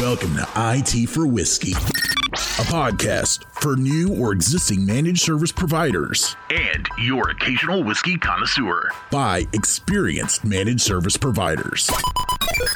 Welcome to IT for Whiskey, a podcast for new or existing managed service providers and your occasional whiskey connoisseur. by experienced managed service providers.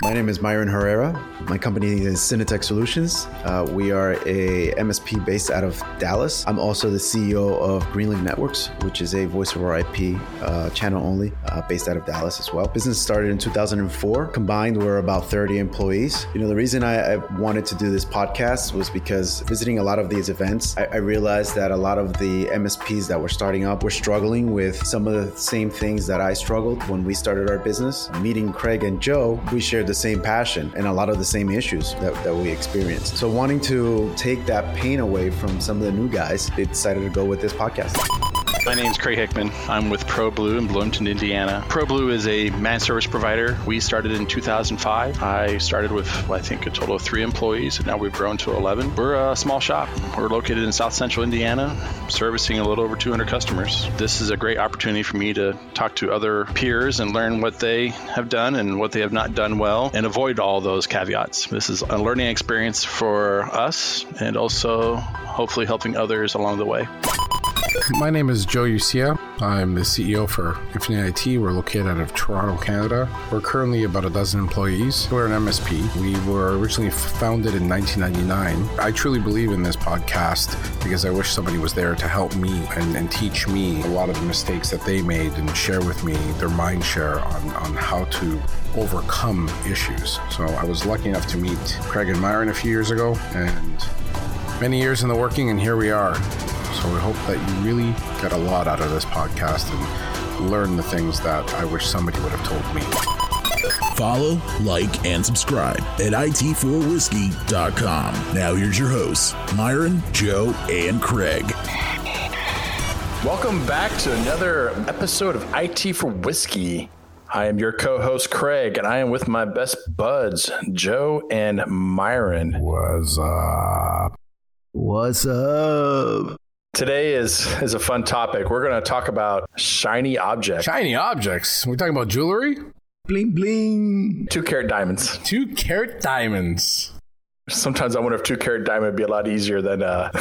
My name is Myron Herrera. My company is Synetek Solutions. Uh, we are a MSP based out of Dallas. I'm also the CEO of Greenlink Networks, which is a voice over IP uh, channel only uh, based out of Dallas as well. Business started in 2004. Combined, we're about 30 employees. You know, the reason I, I wanted to do this podcast was because visiting a lot of these events, I, I realized that a lot of the MSPs that were starting up were struggling with some of the same things that I struggled when we started our business. Meeting Craig and Joe, we shared the same passion and a lot of the same issues that, that we experienced. So, wanting to take that pain away from some of the new guys, they decided to go with this podcast. My name is Craig Hickman. I'm with ProBlue in Bloomington, Indiana. ProBlue is a managed service provider. We started in 2005. I started with, I think, a total of three employees, and now we've grown to 11. We're a small shop. We're located in South Central Indiana, servicing a little over 200 customers. This is a great opportunity for me to talk to other peers and learn what they have done and what they have not done well, and avoid all those caveats. This is a learning experience for us, and also hopefully helping others along the way. My name is Joe Ucia. I'm the CEO for Infinite IT. We're located out of Toronto, Canada. We're currently about a dozen employees. We're an MSP. We were originally founded in 1999. I truly believe in this podcast because I wish somebody was there to help me and, and teach me a lot of the mistakes that they made and share with me their mind share on, on how to overcome issues. So I was lucky enough to meet Craig and Myron a few years ago and many years in the working, and here we are. So we hope that you really get a lot out of this podcast and learn the things that I wish somebody would have told me. Follow, like, and subscribe at it4whiskey.com. Now here's your hosts, Myron, Joe, and Craig. Welcome back to another episode of IT for Whiskey. I am your co host, Craig, and I am with my best buds, Joe and Myron. Was uh What's up? Today is, is a fun topic. We're going to talk about shiny objects, shiny objects. We're talking about jewelry. Bling bling. two carat diamonds. Two carat diamonds. Sometimes I wonder if two carat diamond would be a lot easier than uh,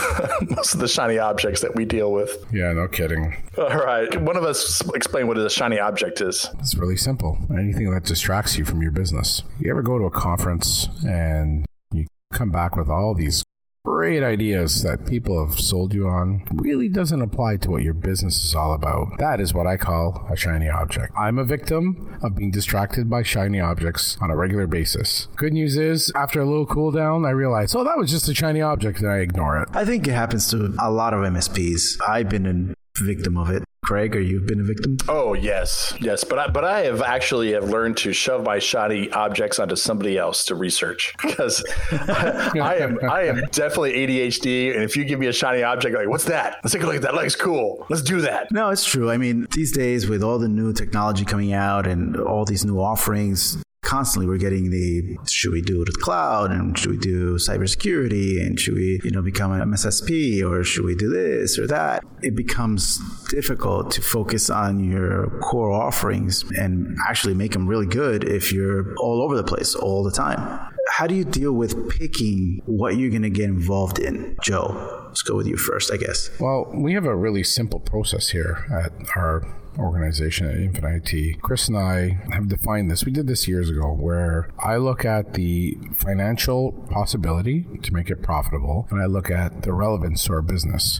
most of the shiny objects that we deal with. Yeah, no kidding. All right. One of us explain what a shiny object is. It's really simple. Anything that distracts you from your business. You ever go to a conference and you come back with all these great ideas that people have sold you on really doesn't apply to what your business is all about. That is what I call a shiny object. I'm a victim of being distracted by shiny objects on a regular basis. Good news is, after a little cool down, I realized, oh, that was just a shiny object, and I ignore it. I think it happens to a lot of MSPs. I've been a victim of it. Craig, or you've been a victim? Oh yes, yes, but I, but I have actually have learned to shove my shiny objects onto somebody else to research because I, I am I am definitely ADHD, and if you give me a shiny object, like what's that? Let's take a look at that. Looks cool. Let's do that. No, it's true. I mean, these days with all the new technology coming out and all these new offerings, constantly we're getting the should we do it with cloud and should we do cybersecurity and should we you know become an MSSP or should we do this or that? It becomes difficult to focus on your core offerings and actually make them really good if you're all over the place all the time. How do you deal with picking what you're going to get involved in, Joe? Let's go with you first, I guess. Well, we have a really simple process here at our organization at Infinite IT. Chris and I have defined this. We did this years ago where I look at the financial possibility to make it profitable and I look at the relevance to our business.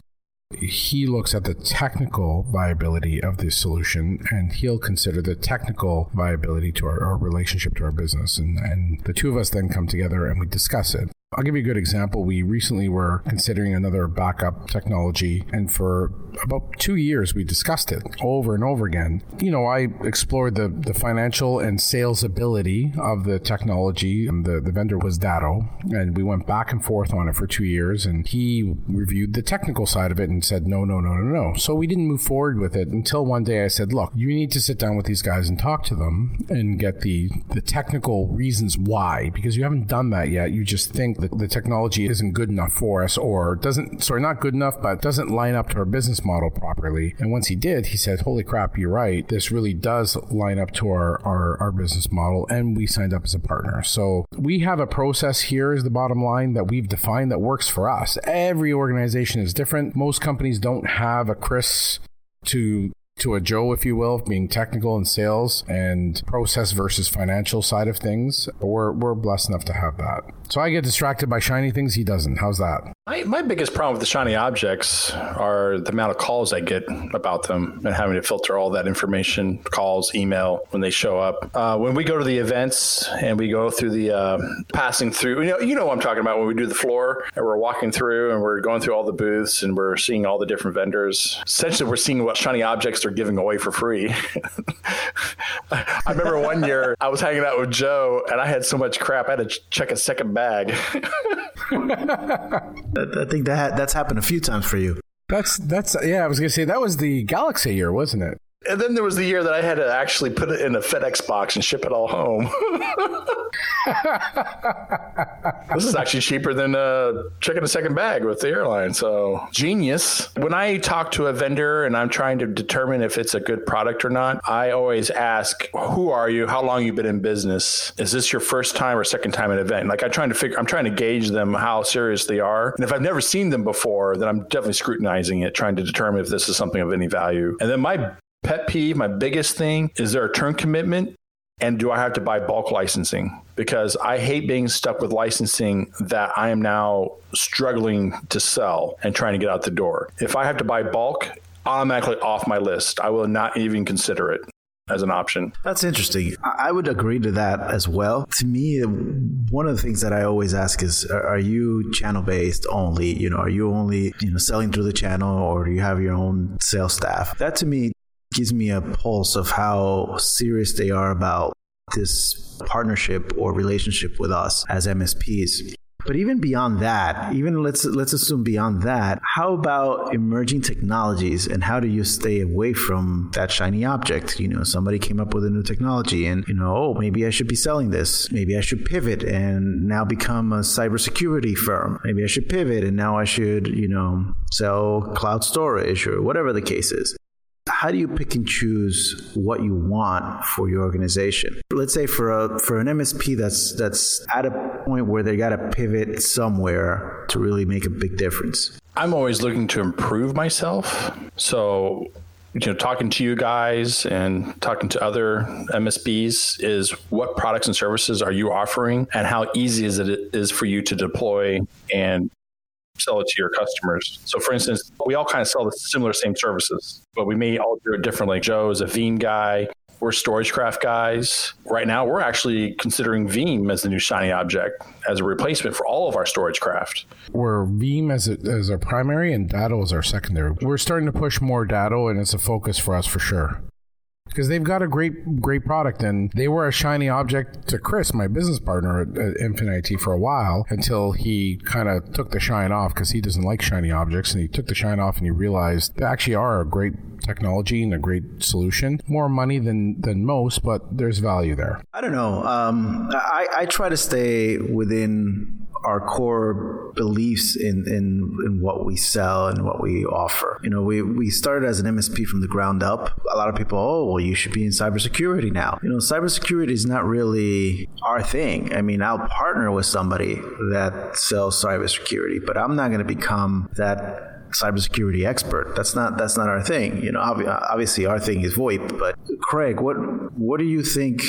He looks at the technical viability of the solution and he'll consider the technical viability to our, our relationship to our business. And, and the two of us then come together and we discuss it. I'll give you a good example. We recently were considering another backup technology, and for about two years we discussed it over and over again. You know, I explored the, the financial and sales ability of the technology, and the, the vendor was Datto, and we went back and forth on it for two years, and he reviewed the technical side of it and said, no, no, no, no, no. So we didn't move forward with it until one day I said, look, you need to sit down with these guys and talk to them and get the, the technical reasons why, because you haven't done that yet. You just think the technology isn't good enough for us or doesn't, sorry, not good enough, but doesn't line up to our business model properly. And once he did, he said, holy crap, you're right. This really does line up to our, our, our business model. And we signed up as a partner. So we have a process here is the bottom line that we've defined that works for us. Every organization is different. Most companies don't have a Chris to to a Joe, if you will, being technical and sales and process versus financial side of things. We're, we're blessed enough to have that. So I get distracted by shiny things. He doesn't. How's that? My, my biggest problem with the shiny objects are the amount of calls I get about them and having to filter all that information, calls, email when they show up. Uh, when we go to the events and we go through the uh, passing through, you know, you know what I'm talking about when we do the floor and we're walking through and we're going through all the booths and we're seeing all the different vendors. Essentially, we're seeing what shiny objects they're giving away for free. I remember one year I was hanging out with Joe and I had so much crap I had to check a second bag. I think that that's happened a few times for you. That's that's yeah. I was gonna say that was the Galaxy year, wasn't it? And then there was the year that I had to actually put it in a FedEx box and ship it all home. this is actually cheaper than uh, checking a second bag with the airline. So genius. When I talk to a vendor and I'm trying to determine if it's a good product or not, I always ask, "Who are you? How long you been in business? Is this your first time or second time at an event?" Like I'm trying to figure, I'm trying to gauge them how serious they are. And if I've never seen them before, then I'm definitely scrutinizing it, trying to determine if this is something of any value. And then my pet peeve, my biggest thing is there a term commitment? And do I have to buy bulk licensing? Because I hate being stuck with licensing that I am now struggling to sell and trying to get out the door. If I have to buy bulk, automatically off my list. I will not even consider it as an option. That's interesting. I would agree to that as well. To me, one of the things that I always ask is are you channel based only? You know, are you only, you know, selling through the channel or do you have your own sales staff? That to me gives me a pulse of how serious they are about this partnership or relationship with us as MSPs. But even beyond that, even let's let's assume beyond that, how about emerging technologies and how do you stay away from that shiny object? You know, somebody came up with a new technology and you know, oh, maybe I should be selling this. Maybe I should pivot and now become a cybersecurity firm. Maybe I should pivot and now I should, you know, sell cloud storage or whatever the case is how do you pick and choose what you want for your organization? Let's say for a for an MSP that's that's at a point where they got to pivot somewhere to really make a big difference. I'm always looking to improve myself. So you know, talking to you guys and talking to other MSPs is what products and services are you offering and how easy is it is for you to deploy and sell it to your customers. So, for instance, we all kind of sell the similar same services, but we may all do it differently. Joe is a Veeam guy. We're StorageCraft guys. Right now, we're actually considering Veeam as the new shiny object as a replacement for all of our StorageCraft. We're Veeam as, a, as our primary and Datto as our secondary. We're starting to push more Datto, and it's a focus for us for sure because they've got a great great product and they were a shiny object to Chris, my business partner at, at Infinite IT for a while until he kind of took the shine off because he doesn't like shiny objects and he took the shine off and he realized they actually are a great technology and a great solution. More money than than most, but there's value there. I don't know. Um, I, I try to stay within our core beliefs in, in in what we sell and what we offer. You know, we we started as an MSP from the ground up. A lot of people, oh, well, you should be in cybersecurity now. You know, cybersecurity is not really our thing. I mean, I'll partner with somebody that sells cybersecurity, but I'm not going to become that cybersecurity expert. That's not that's not our thing. You know, obviously our thing is VoIP. But Craig, what what do you think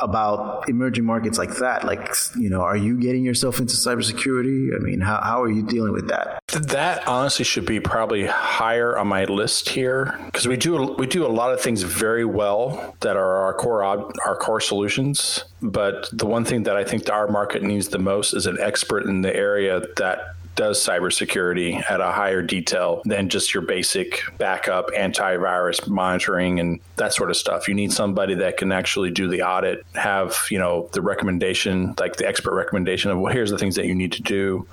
about emerging markets like that? Like, you know, are you getting yourself into cybersecurity? I mean, how, how are you dealing with that? That honestly should be probably higher on my list here because we do we do a lot of things very well that are our core our core solutions. But the one thing that I think our market needs the most is an expert in the area that does cybersecurity at a higher detail than just your basic backup, antivirus monitoring, and that sort of stuff. You need somebody that can actually do the audit, have you know the recommendation, like the expert recommendation of well, here's the things that you need to do.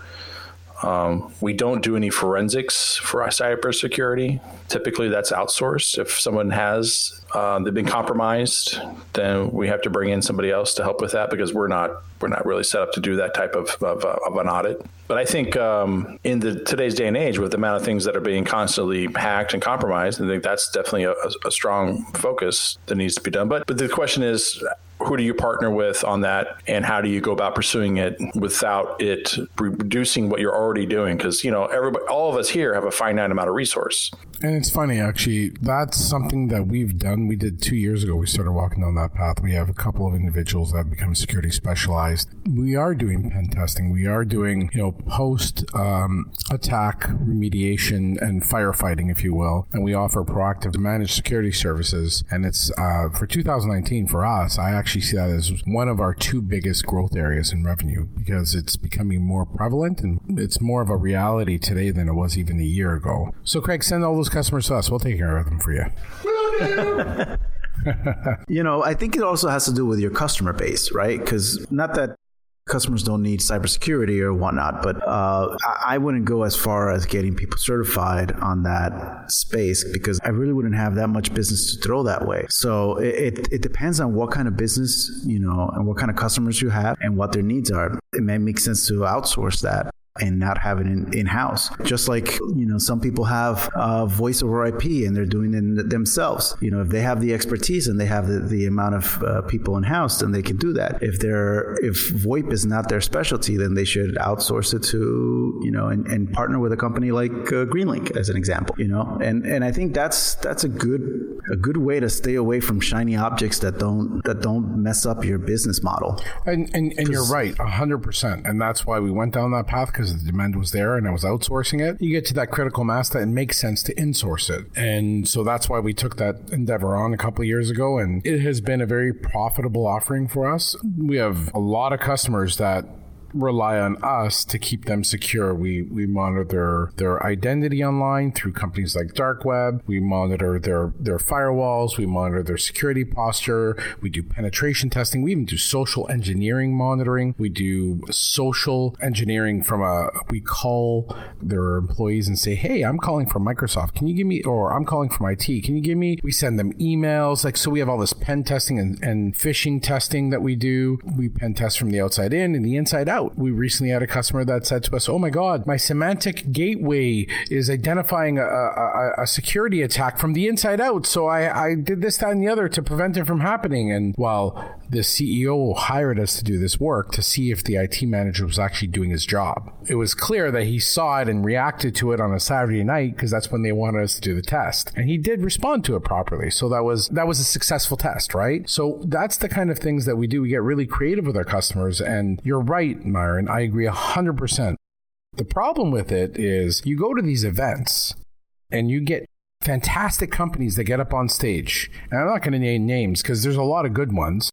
Um, we don't do any forensics for cybersecurity. Typically, that's outsourced. If someone has uh, they've been compromised, then we have to bring in somebody else to help with that because we're not we're not really set up to do that type of of, uh, of an audit. But I think um, in the today's day and age, with the amount of things that are being constantly hacked and compromised, I think that's definitely a, a strong focus that needs to be done. But but the question is, who do you partner with on that and how do you go about pursuing it without it reducing what you're already doing? Because you know everybody all of us here have a finite amount of resource and it's funny actually that's something that we've done. We did two years ago we started walking down that path. We have a couple of individuals that become security specialized. We are doing pen testing. We are doing you know post um, attack remediation and firefighting if you will. And we offer proactive managed security services. And it's uh, for 2019 for us i actually see that as one of our two biggest growth areas in revenue because it's becoming more prevalent and it's more of a reality today than it was even a year ago. So, Craig, send all those customers to us. We'll take care of them for you. you know, I think it also has to do with your customer base, right? Because not that customers don't need cybersecurity or whatnot, but uh, I wouldn't go as far as getting people certified on that space because I really wouldn't have that much business to throw that way. So it, it, it depends on what kind of business, you know, and what kind of customers you have and what their needs are. It may make sense to outsource that and not have it in, in-house. Just like, you know, some people have uh, voice over IP and they're doing it themselves. You know, if they have the expertise and they have the, the amount of uh, people in-house, then they can do that. If they're, if VoIP is not their specialty, then they should outsource it to, you know, and, and partner with a company like uh, Greenlink as an example, you know, and, and I think that's, that's a good, a good way to stay away from shiny objects that don't, that don't mess up your business model. And, and, and you're right, hundred percent. And that's why we went down that path because because the demand was there and I was outsourcing it, you get to that critical mass that it makes sense to insource it. And so that's why we took that endeavor on a couple years ago. And it has been a very profitable offering for us. We have a lot of customers that rely on us to keep them secure. We we monitor their, identity online through companies like Dark Web. We monitor their their firewalls. We monitor their security posture. We do penetration testing. We even do social engineering monitoring. We do social engineering from a we call their employees and say, "Hey, I'm calling from Microsoft. Can you give me or I'm calling from IT. Can you give me?" We send them emails. Like so we have all this pen testing and, and phishing testing that we do. We pen test from the outside in and the inside out out. We recently had a customer that said to us, "Oh my God, my Symantec gateway is identifying a, a, a security attack from the inside out. So I, I did this, that, and the other to prevent it from happening." And while the CEO hired us to do this work to see if the IT manager was actually doing his job, it was clear that he saw it and reacted to it on a Saturday night because that's when they wanted us to do the test, and he did respond to it properly. So that was that was a successful test, right? So that's the kind of things that we do. We get really creative with our customers, and you're right, Myron. I agree 100%. The problem with it is you go to these events and you get fantastic companies that get up on stage. And I'm not going to name names because there's a lot of good ones.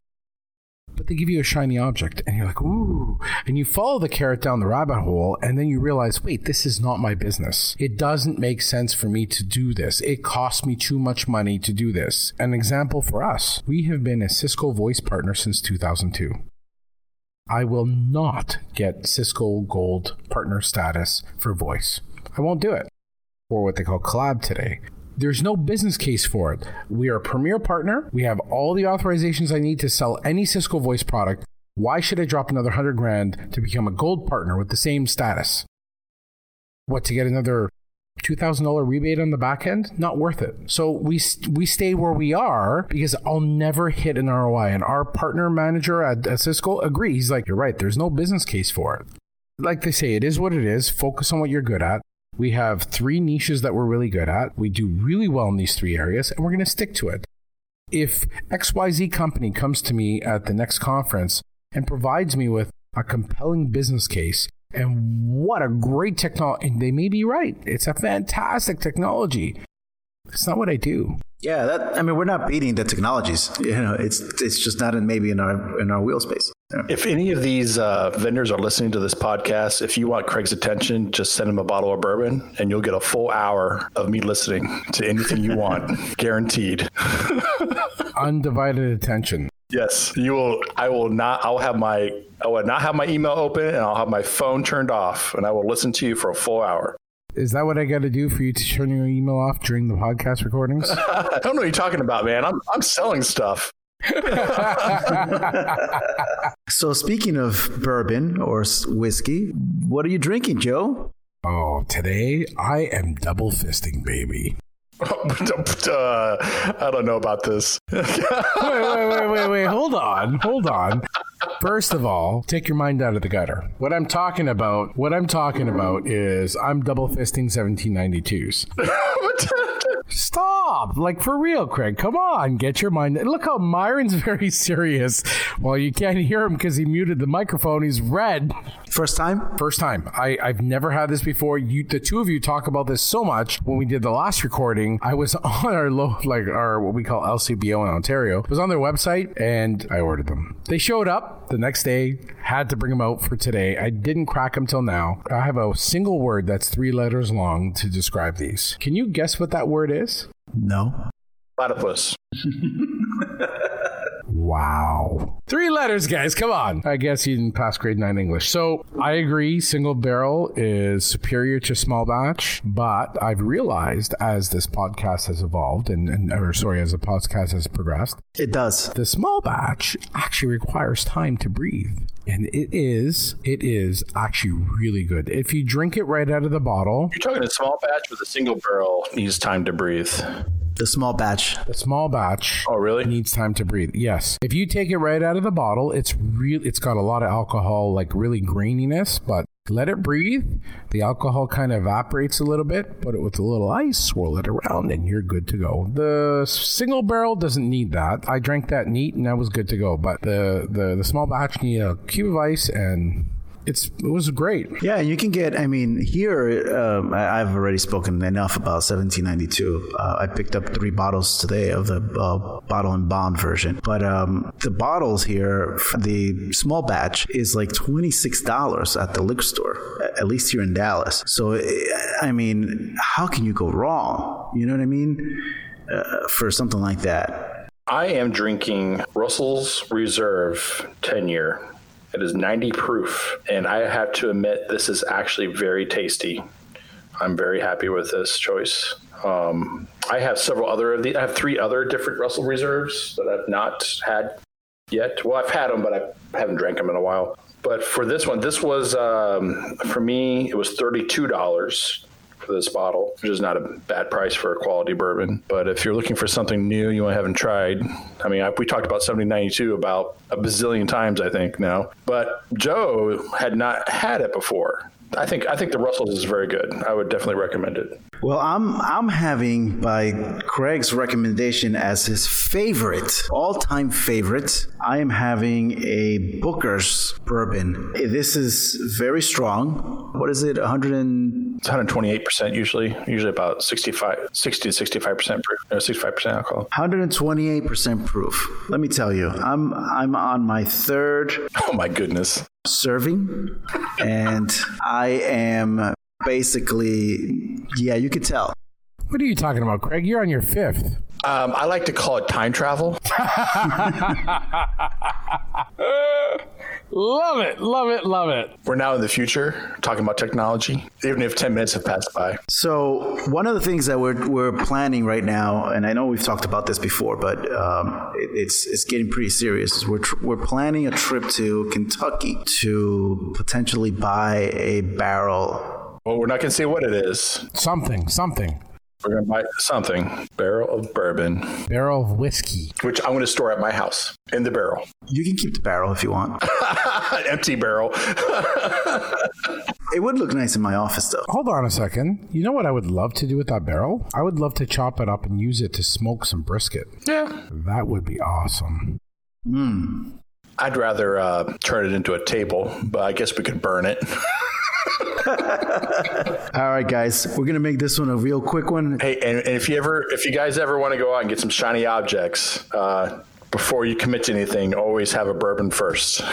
They give you a shiny object and you're like, ooh. And you follow the carrot down the rabbit hole and then you realize, wait, this is not my business. It doesn't make sense for me to do this. It costs me too much money to do this. An example for us, we have been a Cisco voice partner since 2002. I will not get Cisco Gold partner status for voice. I won't do it. Or what they call collab today. There's no business case for it. We are a premier partner. We have all the authorizations I need to sell any Cisco voice product. Why should I drop another 100 grand to become a gold partner with the same status? What, to get another $2,000 rebate on the back end, not worth it. So we we stay where we are because I'll never hit an ROI. And our partner manager at, at Cisco agrees. He's like, you're right. There's no business case for it. Like they say, it is what it is. Focus on what you're good at. We have three niches that we're really good at. We do really well in these three areas, and we're going to stick to it. If XYZ company comes to me at the next conference and provides me with a compelling business case and what a great technology. And they may be right. It's a fantastic technology. It's not what I do. Yeah, that I mean, we're not beating the technologies. You know, it's it's just not in maybe in our in our wheel space. Yeah. If any of these uh, vendors are listening to this podcast, if you want Craig's attention, just send him a bottle of bourbon, and you'll get a full hour of me listening to anything you want, guaranteed. Undivided attention. Yes, you will. I will not. I'll have my. I will not have my email open, and I'll have my phone turned off, and I will listen to you for a full hour. Is that what I got to do for you to turn your email off during the podcast recordings? I don't know what you're talking about, man. I'm I'm selling stuff. So, speaking of bourbon or whiskey, what are you drinking, Joe? oh, today I am double fisting, baby. uh, I don't know about this. wait, wait, wait, wait, wait. Hold on. Hold on. First of all, take your mind out of the gutter. What I'm talking about, what I'm talking about is I'm double fisting 1792s. Stop. Like for real, Craig. Come on. Get your mind. Look how Myron's very serious. Well, you can't hear him because he muted the microphone. He's red. First time? First time. I, I've never had this before. You, the two of you talk about this so much. When we did the last recording, I was on our low, like our what we call LCBO in Ontario. I was on their website and I ordered them. They showed up the next day. Had to bring them out for today. I didn't crack them till now. I have a single word that's three letters long to describe these. Can you guess what that word is? Não. Platypus. Uau! Three letters, guys. Come on. I guess you didn't pass grade nine English. So I agree, single barrel is superior to small batch, but I've realized as this podcast has evolved and, and or sorry, as the podcast has progressed, It does. the small batch actually requires time to breathe. And it is, it is actually really good. If you drink it right out of the bottle, You're talking a small batch with a single barrel needs time to breathe. The small batch. the small batch Oh, really? needs time to breathe. Yes. If you take it right out of the bottle, it's real it's got a lot of alcohol, like really graininess, but let it breathe. The alcohol kind of evaporates a little bit, put it with a little ice, swirl it around, and you're good to go. The single barrel doesn't need that. I drank that neat and I was good to go. But the the, the small batch need a cube of ice and it's it was great. Yeah, you can get. I mean, here um, I, I've already spoken enough about 1792. Uh, I picked up three bottles today of the uh, bottle and bond version, but um, the bottles here, the small batch, is like twenty six dollars at the liquor store, at least here in Dallas. So, I mean, how can you go wrong? You know what I mean? Uh, for something like that. I am drinking Russell's Reserve 10 year. It is 90 proof, and I have to admit, this is actually very tasty. I'm very happy with this choice. Um, I have several other of the. I have three other different Russell Reserves that I've not had yet. Well, I've had them, but I haven't drank them in a while. But for this one, this was um, for me. It was thirty-two dollars for this bottle, which is not a bad price for a quality bourbon. But if you're looking for something new you haven't tried, I mean, I, we talked about 1792 about a bazillion times, I think now. But Joe had not had it before. I think I think the Russell's is very good. I would definitely recommend it. Well, I'm I'm having by Craig's recommendation as his favorite, all-time favorite. I am having a Booker's bourbon. This is very strong. What is it? 100 and It's 128 percent usually, usually about 65, 60 to 65 percent proof, no, 65 percent alcohol. 128% proof. Let me tell you, I'm I'm on my third Oh my goodness! Serving and I am basically yeah, you could tell. What are you talking about, Craig? You're on your fifth. Um, I like to call it time travel. Love it, love it, love it. We're now in the future, talking about technology, even if 10 minutes have passed by. So one of the things that we're we're planning right now, and I know we've talked about this before, but um, it, it's it's getting pretty serious. is We're tr- we're planning a trip to Kentucky to potentially buy a barrel. Well, we're not going to say what it is. Something, something. We're going to buy something barrel of bourbon, Barrel of whiskey. which I'm going to store at my house in the barrel, You can keep the barrel if you want. An empty barrel. It would look nice in my office, though. Hold on a second. You know what I would love to do with that barrel? I would love to chop it up and use it to smoke some brisket. yeah. That would be awesome. Hmm. I'd rather uh, turn it into a table, but I guess we could burn it. All right, guys, we're gonna make this one a real quick one. hey, and, and if you ever, if you guys ever want to go out and get some shiny objects, uh, before you commit to anything, always have a bourbon first.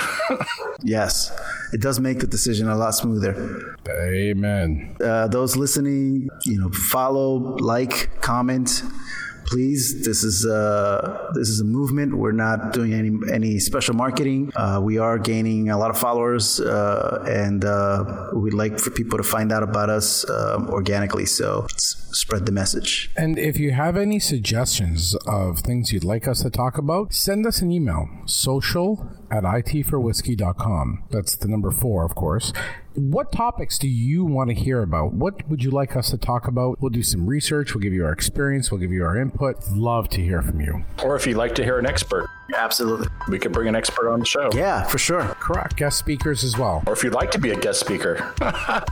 Yes, it does make the decision a lot smoother. Amen. Uh, those listening, you know, follow, like, comment. Please, this is uh, this is a movement. We're not doing any any special marketing. Uh, we are gaining a lot of followers, uh, and uh, we'd like for people to find out about us um, organically. So spread the message. And if you have any suggestions of things you'd like us to talk about, send us an email social at itforwhiskey.com. That's the number four, of course. What topics do you want to hear about? What would you like us to talk about? We'll do some research. We'll give you our experience. We'll give you our input. Love to hear from you. Or if you'd like to hear an expert, Absolutely. we could bring an expert on the show. Yeah, for sure. Correct. Guest speakers as well. Or if you'd like to be a guest speaker,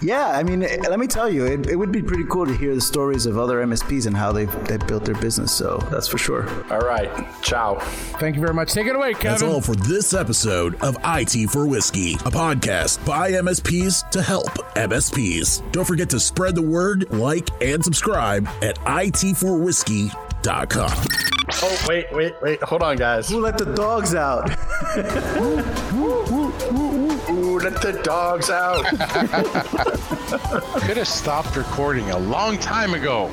Yeah, I mean, let me tell you, it, it would be pretty cool to hear the stories of other MSPs and how they've, they've built their business. So that's for sure. all right. Ciao. Thank you very much. Take it away, Kevin. That's all for this episode of IT for Whiskey, a podcast by MSPs to help MSPs. Don't forget to spread the word, like, and subscribe at itforwhiskey.com. Oh, wait, wait, wait. Hold on, guys. Who let the dogs out? Ooh, let the dogs out. Could have stopped recording a long time ago.